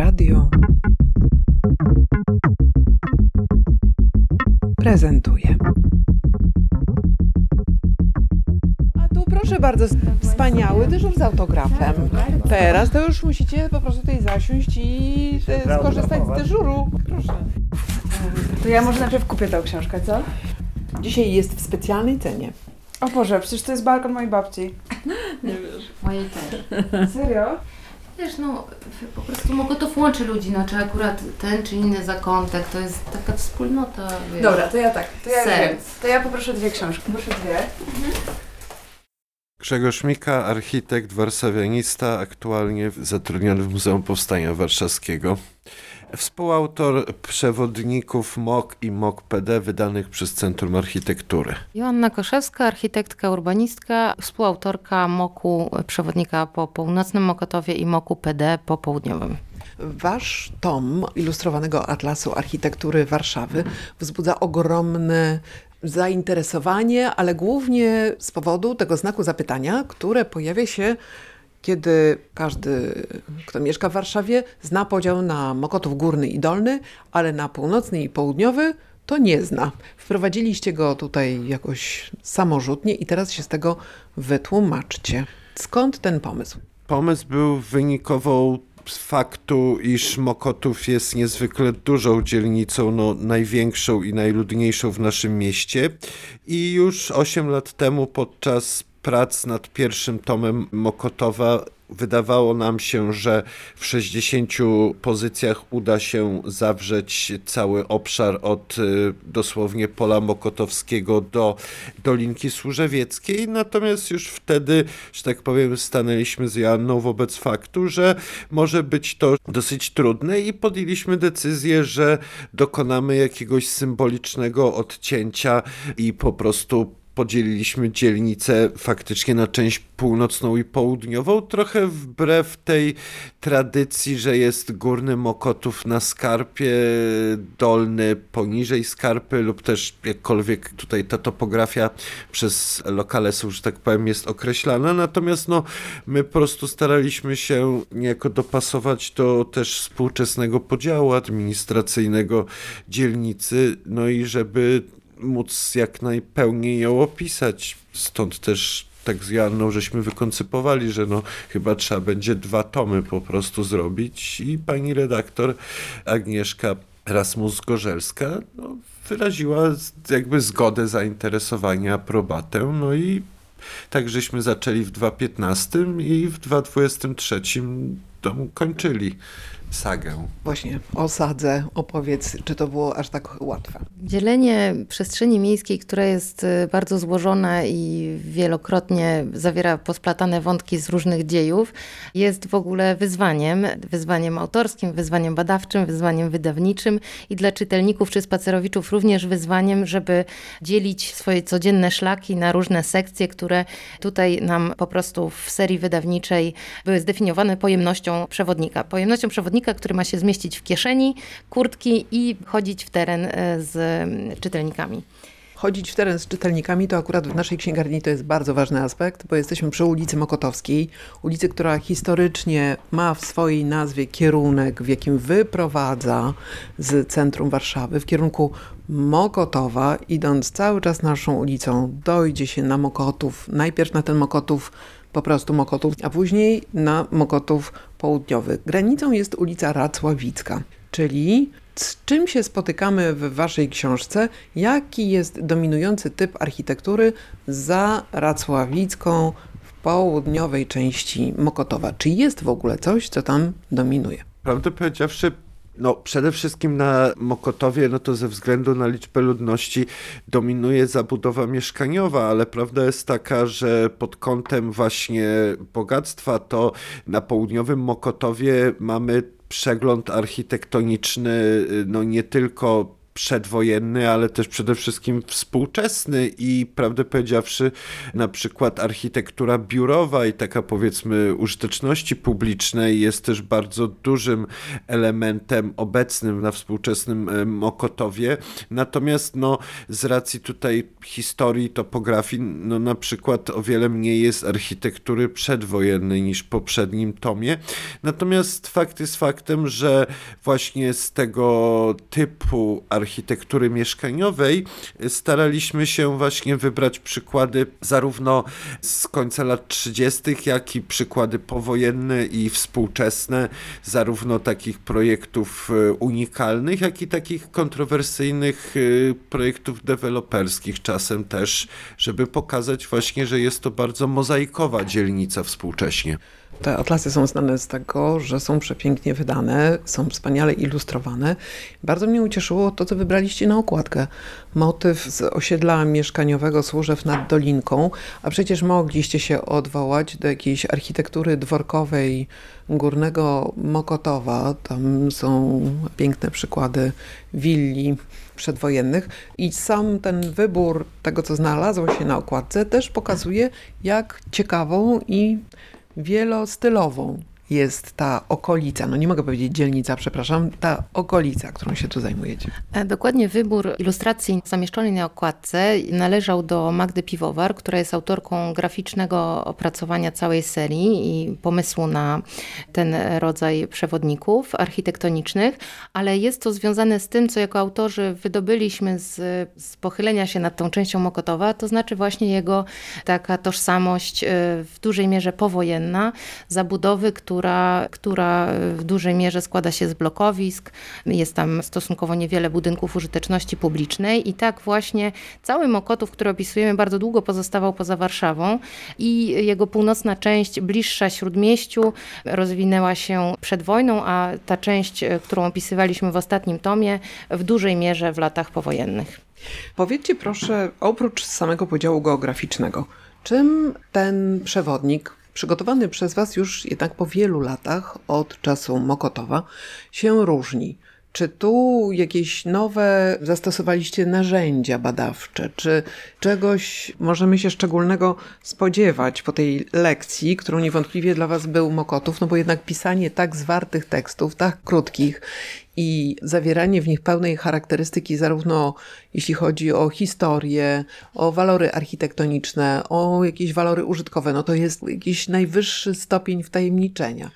Radio prezentuje. A tu proszę bardzo, wspaniały dyżur z autografem. Teraz to już musicie po prostu tutaj zasiąść i e, skorzystać z dyżuru. Proszę. To ja może najpierw kupię tę książkę, co? Dzisiaj jest w specjalnej cenie. O Boże, przecież to jest balkon mojej babci. Mojej też. Serio? Wiesz, no po prostu Mokotów łączy ludzi, no czy akurat ten czy inny zakątek, to jest taka wspólnota, wiesz. Dobra, to ja tak. To ja wiem. To ja poproszę dwie książki. Proszę dwie. Grzegorz Mika, architekt, warszawianista, aktualnie zatrudniony w Muzeum Powstania Warszawskiego. Współautor przewodników MOK i MOK PD wydanych przez Centrum Architektury. Joanna Koszewska, architektka, urbanistka, współautorka MOKU, przewodnika po północnym Mokotowie i MOKU PD po południowym. Wasz tom ilustrowanego Atlasu Architektury Warszawy wzbudza ogromne zainteresowanie, ale głównie z powodu tego znaku zapytania, które pojawia się, kiedy każdy, kto mieszka w Warszawie, zna podział na Mokotów Górny i Dolny, ale na północny i południowy to nie zna. Wprowadziliście go tutaj jakoś samorzutnie i teraz się z tego wytłumaczcie. Skąd ten pomysł? Pomysł był wynikową z faktu, iż Mokotów jest niezwykle dużą dzielnicą, no, największą i najludniejszą w naszym mieście. I już 8 lat temu podczas prac nad pierwszym tomem Mokotowa wydawało nam się, że w 60 pozycjach uda się zawrzeć cały obszar od y, dosłownie pola Mokotowskiego do Dolinki Służewieckiej. Natomiast już wtedy, że tak powiem, stanęliśmy z Joanną wobec faktu, że może być to dosyć trudne i podjęliśmy decyzję, że dokonamy jakiegoś symbolicznego odcięcia i po prostu podzieliliśmy dzielnicę faktycznie na część północną i południową, trochę wbrew tej tradycji, że jest górny Mokotów na skarpie, dolny poniżej skarpy lub też jakkolwiek tutaj ta topografia przez lokale są, że tak powiem, jest określana. Natomiast no, my po prostu staraliśmy się niejako dopasować do też współczesnego podziału administracyjnego dzielnicy, no i żeby móc jak najpełniej ją opisać. Stąd też tak z Joanną żeśmy wykoncypowali, że no chyba trzeba będzie dwa tomy po prostu zrobić. I pani redaktor Agnieszka Rasmus-Gorzelska no, wyraziła jakby zgodę, zainteresowanie, aprobatę, no i tak żeśmy zaczęli w 2015 i w 2023 tą kończyli sagę. Właśnie o sadze opowiedz, czy to było aż tak łatwe? Dzielenie przestrzeni miejskiej, która jest y, bardzo złożona i wielokrotnie zawiera posplatane wątki z różnych dziejów, jest w ogóle wyzwaniem. Wyzwaniem autorskim, wyzwaniem badawczym, wyzwaniem wydawniczym i dla czytelników czy spacerowiczów również wyzwaniem, żeby dzielić swoje codzienne szlaki na różne sekcje, które tutaj nam po prostu w serii wydawniczej były zdefiniowane pojemnością przewodnika. Pojemnością przewodnika, który ma się zmieścić w kieszeni, kurtki i chodzić w teren e, z mm, czytelnikami. Chodzić w teren z czytelnikami to akurat w naszej księgarni to jest bardzo ważny aspekt, bo jesteśmy przy ulicy Mokotowskiej, ulicy, która historycznie ma w swojej nazwie kierunek, w jakim wyprowadza z centrum Warszawy w kierunku Mokotowa, idąc cały czas naszą ulicą, dojdzie się na Mokotów, najpierw na ten Mokotów po prostu Mokotów, a później na Mokotów Południowy. Granicą jest ulica Racławicka, czyli z czym się spotykamy w waszej książce? Jaki jest dominujący typ architektury za Racławicką w południowej części Mokotowa? Czy jest w ogóle coś, co tam dominuje? Prawdę powiedziawszy, no przede wszystkim na Mokotowie, no to ze względu na liczbę ludności dominuje zabudowa mieszkaniowa, ale prawda jest taka, że pod kątem właśnie bogactwa to na południowym Mokotowie mamy przegląd architektoniczny, no nie tylko przedwojenny, ale też przede wszystkim współczesny i prawdę powiedziawszy, na przykład architektura biurowa i taka powiedzmy użyteczności publicznej jest też bardzo dużym elementem obecnym na współczesnym e, Mokotowie. Natomiast no, z racji tutaj historii, topografii, no na przykład o wiele mniej jest architektury przedwojennej niż w poprzednim tomie. Natomiast fakt jest faktem, że właśnie z tego typu architektury mieszkaniowej staraliśmy się właśnie wybrać przykłady zarówno z końca lat 30., jak i przykłady powojenne i współczesne, zarówno takich projektów e, unikalnych, jak i takich kontrowersyjnych e, projektów deweloperskich czasem też, żeby pokazać właśnie, że jest to bardzo mozaikowa dzielnica współcześnie. Te atlasy są znane z tego, że są przepięknie wydane, są wspaniale ilustrowane. Bardzo mnie ucieszyło to, co wybraliście na okładkę. Motyw z osiedla mieszkaniowego Służew nad Dolinką, a przecież mogliście się odwołać do jakiejś architektury dworkowej Górnego Mokotowa. Tam są piękne przykłady willi przedwojennych i sam ten wybór tego, co znalazło się na okładce też pokazuje, jak ciekawą i wielostylową jest ta okolica, no nie mogę powiedzieć dzielnica, przepraszam, ta okolica, którą się tu zajmujecie. E, Dokładnie wybór ilustracji zamieszczonej na okładce należał do Magdy Piwowar, która jest autorką graficznego opracowania całej serii i pomysłu na ten rodzaj przewodników architektonicznych, ale jest to związane z tym, co jako autorzy wydobyliśmy z, z pochylenia się nad tą częścią Mokotowa, to znaczy właśnie jego taka tożsamość e, w dużej mierze powojenna, zabudowy, która, która w dużej mierze składa się z blokowisk, jest tam stosunkowo niewiele budynków użyteczności publicznej i tak właśnie cały Mokotów, który opisujemy, bardzo długo pozostawał poza Warszawą i jego północna część, bliższa Śródmieściu, rozwinęła się przed wojną, a ta część, którą opisywaliśmy w ostatnim tomie, w dużej mierze w latach powojennych. Powiedzcie proszę, oprócz samego podziału geograficznego, czym ten przewodnik, przygotowany przez Was już jednak po wielu latach od czasu Mokotowa, się różni? Czy tu jakieś nowe zastosowaliście narzędzia badawcze? Czy czegoś możemy się szczególnego spodziewać po tej lekcji, którą niewątpliwie dla Was był Mokotów? No bo jednak pisanie tak zwartych tekstów, tak krótkich i zawieranie w nich pełnej charakterystyki, zarówno jeśli chodzi o historię, o walory architektoniczne, o jakieś walory użytkowe, no to jest jakiś najwyższy stopień wtajemniczenia.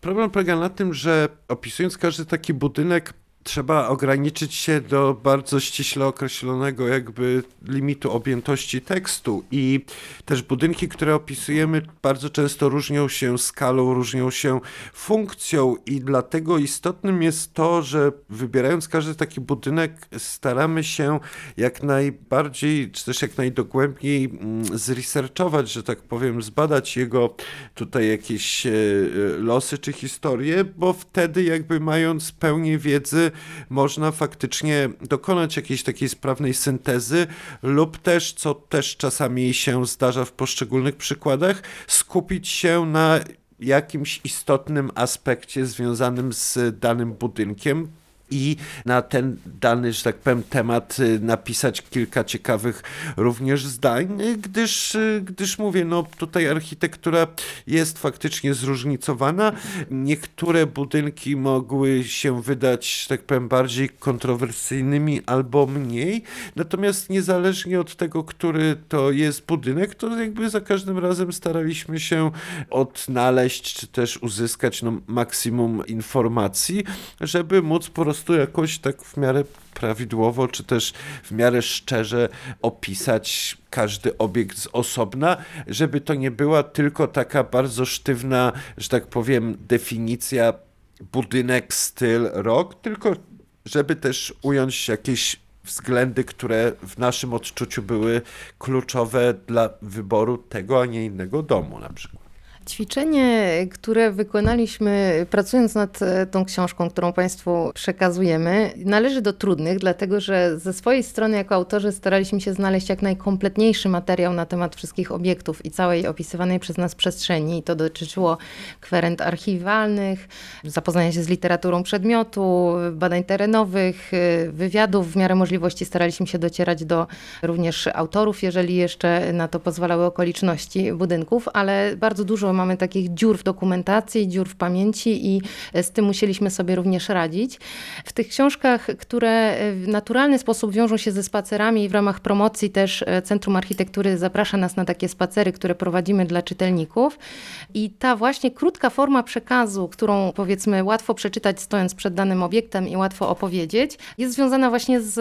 Problem polega na tym, że opisując każdy taki budynek, trzeba ograniczyć się do bardzo ściśle określonego jakby limitu objętości tekstu i też budynki, które opisujemy bardzo często różnią się skalą, różnią się funkcją i dlatego istotnym jest to, że wybierając każdy taki budynek staramy się jak najbardziej, czy też jak najdogłębniej mm, zresearchować, że tak powiem, zbadać jego tutaj jakieś e, losy czy historie, bo wtedy jakby mając pełnię wiedzy można faktycznie dokonać jakiejś takiej sprawnej syntezy lub też, co też czasami się zdarza w poszczególnych przykładach, skupić się na jakimś istotnym aspekcie związanym z danym budynkiem, i na ten dany, że tak powiem, temat y, napisać kilka ciekawych również zdań, gdyż, y, gdyż mówię, no tutaj architektura jest faktycznie zróżnicowana. Niektóre budynki mogły się wydać, że tak powiem, bardziej kontrowersyjnymi albo mniej, natomiast niezależnie od tego, który to jest budynek, to jakby za każdym razem staraliśmy się odnaleźć, czy też uzyskać no, maksimum informacji, żeby móc po prostu prostu jakoś tak w miarę prawidłowo, czy też w miarę szczerze opisać każdy obiekt z osobna, żeby to nie była tylko taka bardzo sztywna, że tak powiem, definicja budynek, styl, rok, tylko żeby też ująć jakieś względy, które w naszym odczuciu były kluczowe dla wyboru tego, a nie innego domu na przykład. Ćwiczenie, które wykonaliśmy pracując nad e, tą książką, którą Państwu przekazujemy, należy do trudnych, dlatego że ze swojej strony jako autorzy staraliśmy się znaleźć jak najkompletniejszy materiał na temat wszystkich obiektów i całej opisywanej przez nas przestrzeni. I to dotyczyło kwerent archiwalnych, zapoznania się z literaturą przedmiotu, badań terenowych, wywiadów. W miarę możliwości staraliśmy się docierać do również autorów, jeżeli jeszcze na to pozwalały okoliczności budynków, ale bardzo dużo mamy takich dziur w dokumentacji, dziur w pamięci i z tym musieliśmy sobie również radzić. W tych książkach, które w naturalny sposób wiążą się ze spacerami i w ramach promocji też e, Centrum Architektury zaprasza nas na takie spacery, które prowadzimy dla czytelników i ta właśnie krótka forma przekazu, którą powiedzmy łatwo przeczytać stojąc przed danym obiektem i łatwo opowiedzieć, jest związana właśnie z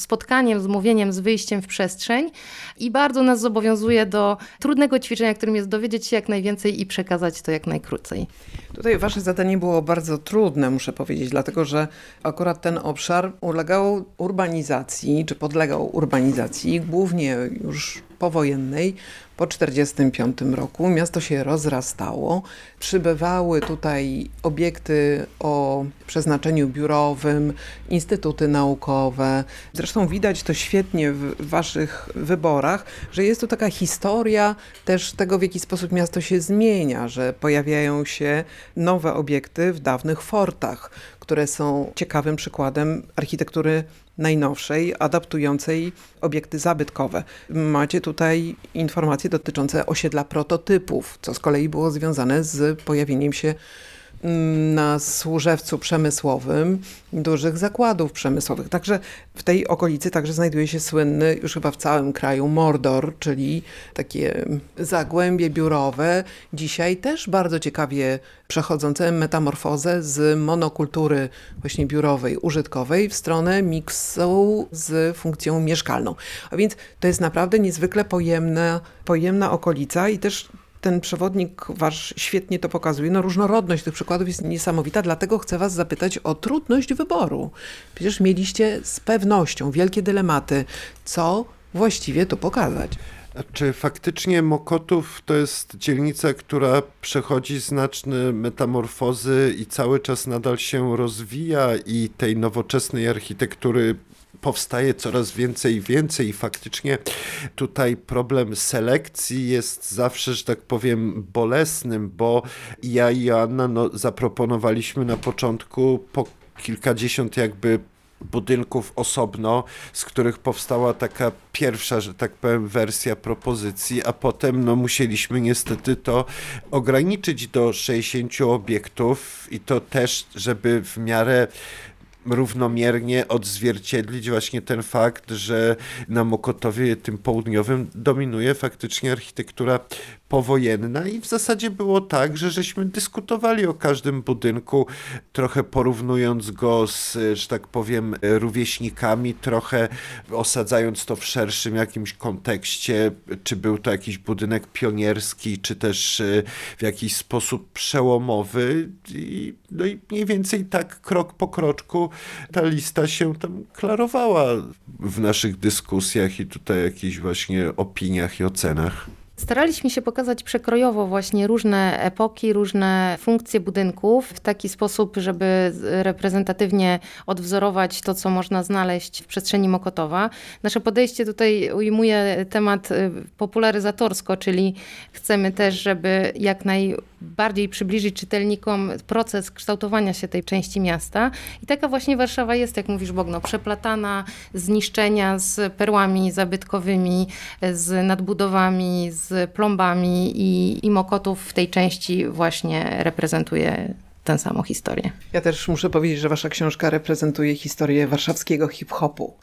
spotkaniem, z mówieniem, z wyjściem w przestrzeń i bardzo nas zobowiązuje do trudnego ćwiczenia, którym jest dowiedzieć się jak najwięcej i przekazać to jak najkrócej. Tutaj wasze zadanie było bardzo trudne, muszę powiedzieć, dlatego że akurat ten obszar ulegał urbanizacji, czy podlegał urbanizacji, głównie już powojennej, po 1945 roku. Miasto się rozrastało, przybywały tutaj obiekty o przeznaczeniu biurowym, instytuty naukowe. Zresztą widać to świetnie w waszych wyborach, że jest tu taka historia też tego, w jaki sposób miasto się zmienia, że pojawiają się nowe obiekty w dawnych fortach, które są ciekawym przykładem architektury najnowszej, adaptującej obiekty zabytkowe. Macie tutaj informacje dotyczące osiedla prototypów, co z kolei było związane z pojawieniem się na służewcu przemysłowym dużych zakładów przemysłowych. Także w tej okolicy także znajduje się słynny już chyba w całym kraju Mordor, czyli takie zagłębie biurowe, dzisiaj też bardzo ciekawie przechodzące metamorfozę z monokultury właśnie biurowej, użytkowej w stronę miksu z funkcją mieszkalną. A więc to jest naprawdę niezwykle pojemna, pojemna okolica i też ten przewodnik wasz świetnie to pokazuje. No różnorodność tych przykładów jest niesamowita, dlatego chcę was zapytać o trudność wyboru. Przecież mieliście z pewnością wielkie dylematy, co właściwie tu pokazać. Czy faktycznie Mokotów to jest dzielnica, która przechodzi znaczne metamorfozy i cały czas nadal się rozwija i tej nowoczesnej architektury powstaje coraz więcej i więcej. I faktycznie tutaj problem selekcji jest zawsze, że tak powiem, bolesnym, bo ja i Joanna no, zaproponowaliśmy na początku po kilkadziesiąt jakby budynków osobno, z których powstała taka pierwsza, że tak powiem, wersja propozycji, a potem no, musieliśmy niestety to ograniczyć do 60 obiektów i to też, żeby w miarę równomiernie odzwierciedlić właśnie ten fakt, że na Mokotowie tym południowym dominuje faktycznie architektura powojenna i w zasadzie było tak, że żeśmy dyskutowali o każdym budynku, trochę porównując go z, że tak powiem, rówieśnikami, trochę osadzając to w szerszym jakimś kontekście, czy był to jakiś budynek pionierski, czy też e, w jakiś sposób przełomowy i, no i mniej więcej tak krok po kroczku ta lista się tam klarowała w naszych dyskusjach i tutaj jakichś właśnie opiniach i ocenach. Staraliśmy się pokazać przekrojowo właśnie różne epoki, różne funkcje budynków w taki sposób, żeby reprezentatywnie odwzorować to, co można znaleźć w przestrzeni Mokotowa. Nasze podejście tutaj ujmuje temat y, popularyzatorsko, czyli chcemy też, żeby jak najbardziej przybliżyć czytelnikom proces kształtowania się tej części miasta. I taka właśnie Warszawa jest, jak mówisz Bogno, przeplatana z niszczenia, z perłami zabytkowymi, z nadbudowami, z plombami i, i Mokotów w tej części właśnie reprezentuje tę samą historię. Ja też muszę powiedzieć, że wasza książka reprezentuje historię warszawskiego hip-hopu.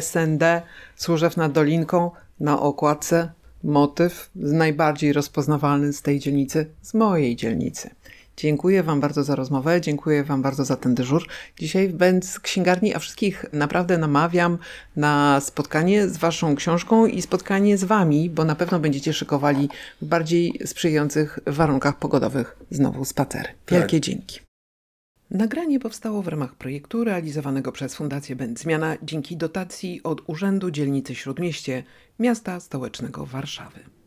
SND, Służew nad Dolinką, na okładce motyw najbardziej rozpoznawalny z tej dzielnicy, z mojej dzielnicy. Dziękuję Wam bardzo za rozmowę, dziękuję Wam bardzo za ten dyżur. Dzisiaj będąc księgarni, a wszystkich naprawdę namawiam na spotkanie z Waszą książką i spotkanie z Wami, bo na pewno będziecie szykowali w bardziej sprzyjających warunkach pogodowych znowu spacer. Wielkie tak. dzięki. Nagranie powstało w ramach projektu realizowanego przez Fundację Będzmiana dzięki dotacji od Urzędu Dzielnicy Śródmieście Miasta Stołecznego Warszawy.